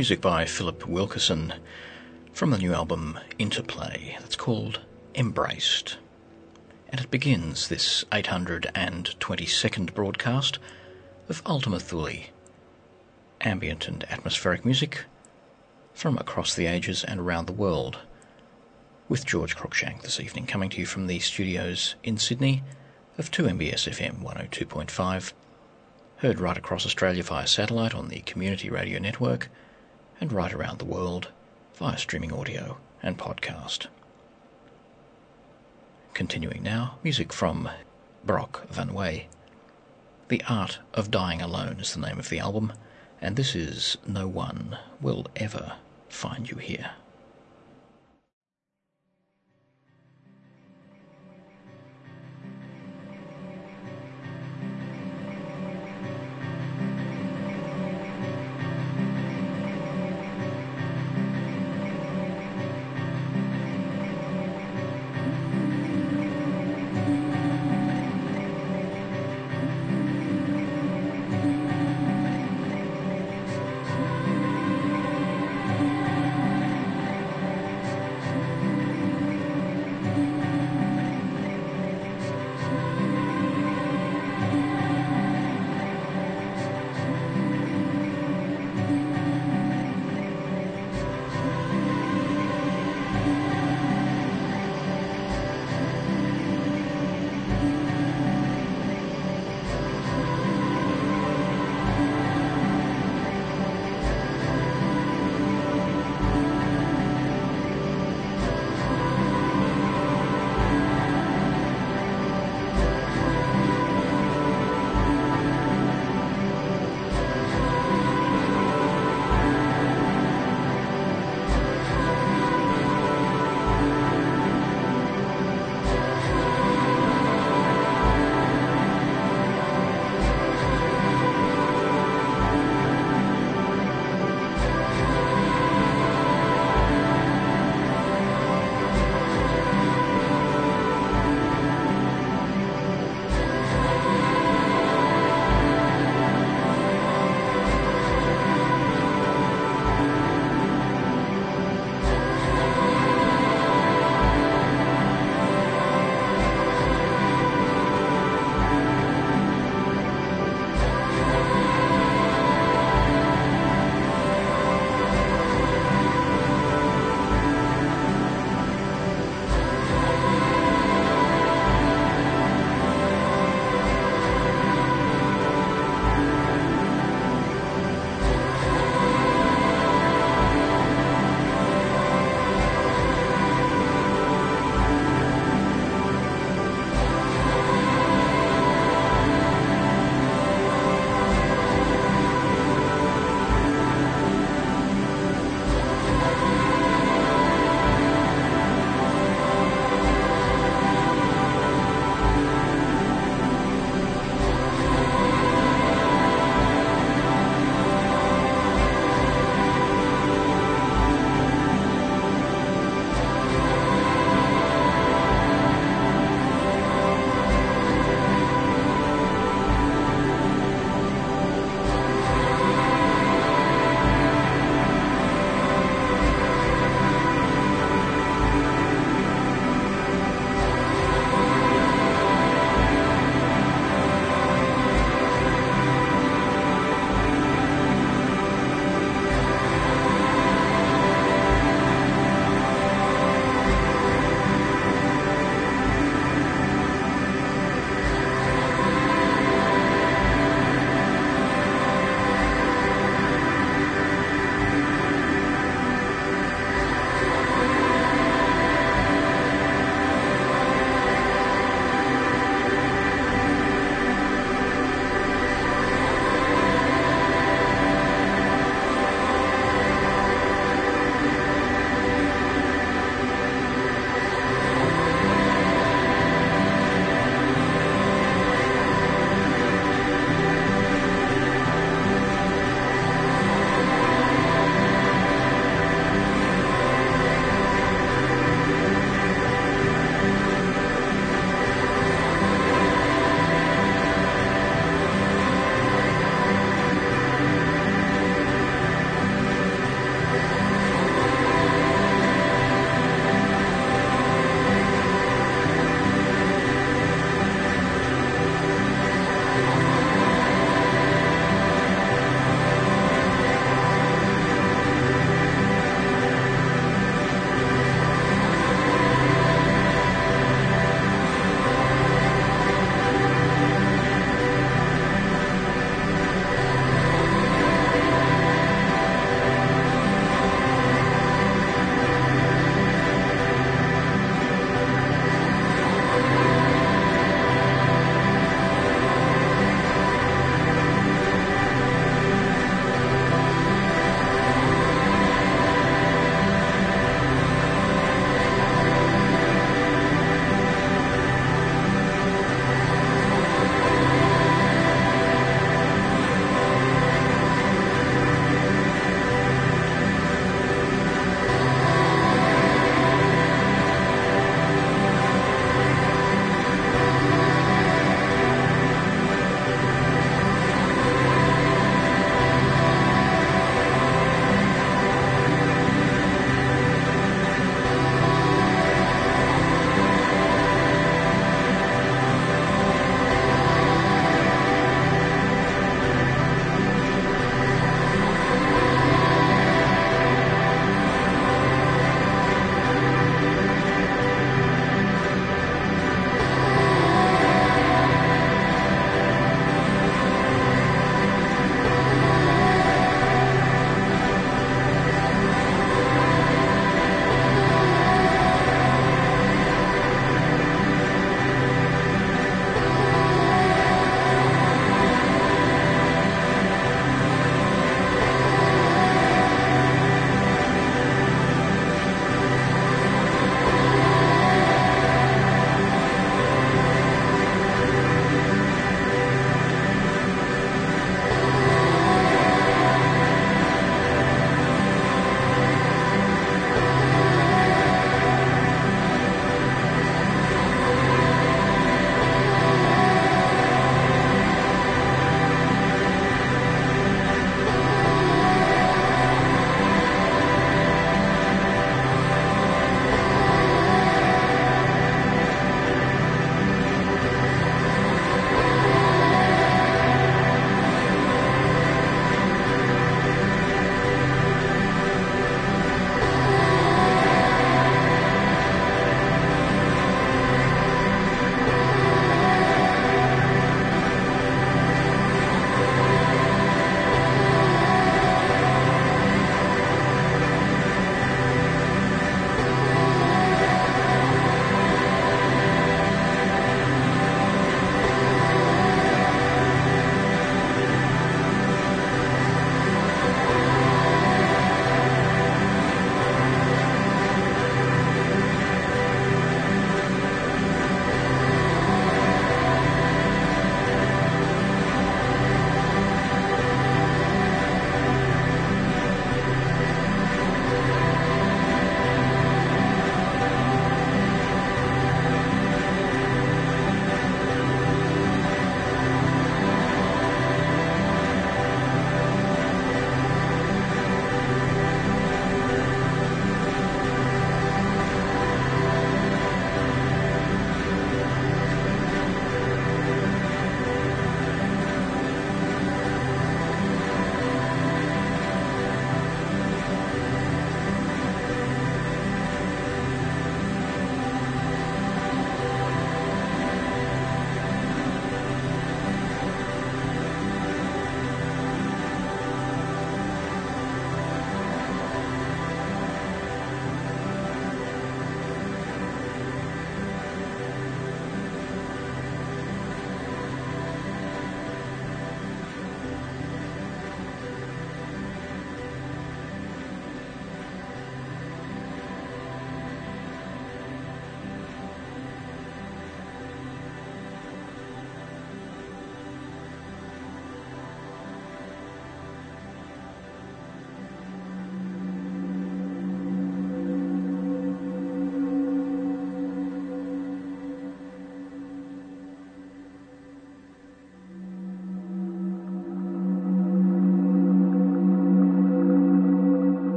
music by Philip Wilkerson from the new album Interplay that's called Embraced. And it begins this 822nd broadcast of Ultima Thule, ambient and atmospheric music from across the ages and around the world, with George Cruikshank this evening, coming to you from the studios in Sydney of 2MBS FM 102.5, heard right across Australia via satellite on the Community Radio Network, and right around the world via streaming audio and podcast. Continuing now, music from Brock Van Wey. The Art of Dying Alone is the name of the album, and this is No One Will Ever Find You Here.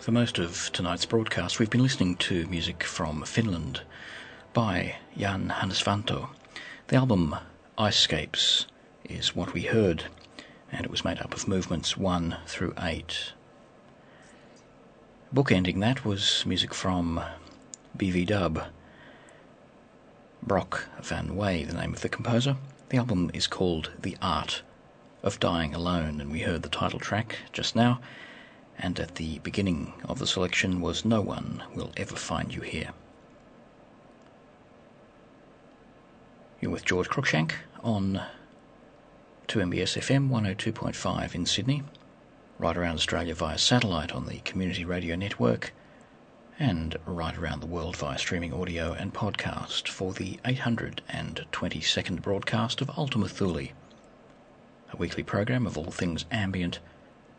For most of tonight's broadcast, we've been listening to music from Finland by Jan Hannesvanto. The album Icescapes is what we heard, and it was made up of movements 1 through 8. Bookending that was music from bvdub. Brock Van Wey, the name of the composer. The album is called The Art of Dying Alone, and we heard the title track just now and at the beginning of the selection was No One Will Ever Find You Here. You're with George Cruikshank on 2MBS FM 102.5 in Sydney, right around Australia via satellite on the Community Radio Network, and right around the world via streaming audio and podcast for the 822nd broadcast of Ultima Thule, a weekly program of all things ambient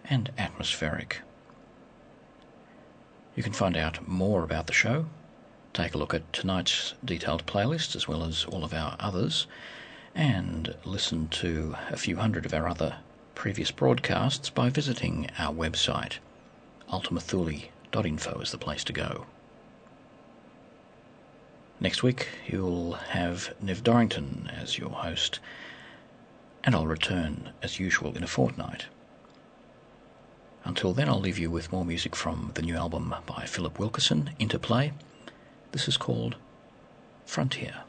and atmospheric. You can find out more about the show, take a look at tonight's detailed playlist as well as all of our others, and listen to a few hundred of our other previous broadcasts by visiting our website. ultimathule.info is the place to go. Next week, you'll have Nev Dorrington as your host, and I'll return as usual in a fortnight. Until then, I'll leave you with more music from the new album by Philip Wilkerson, Interplay. This is called Frontier.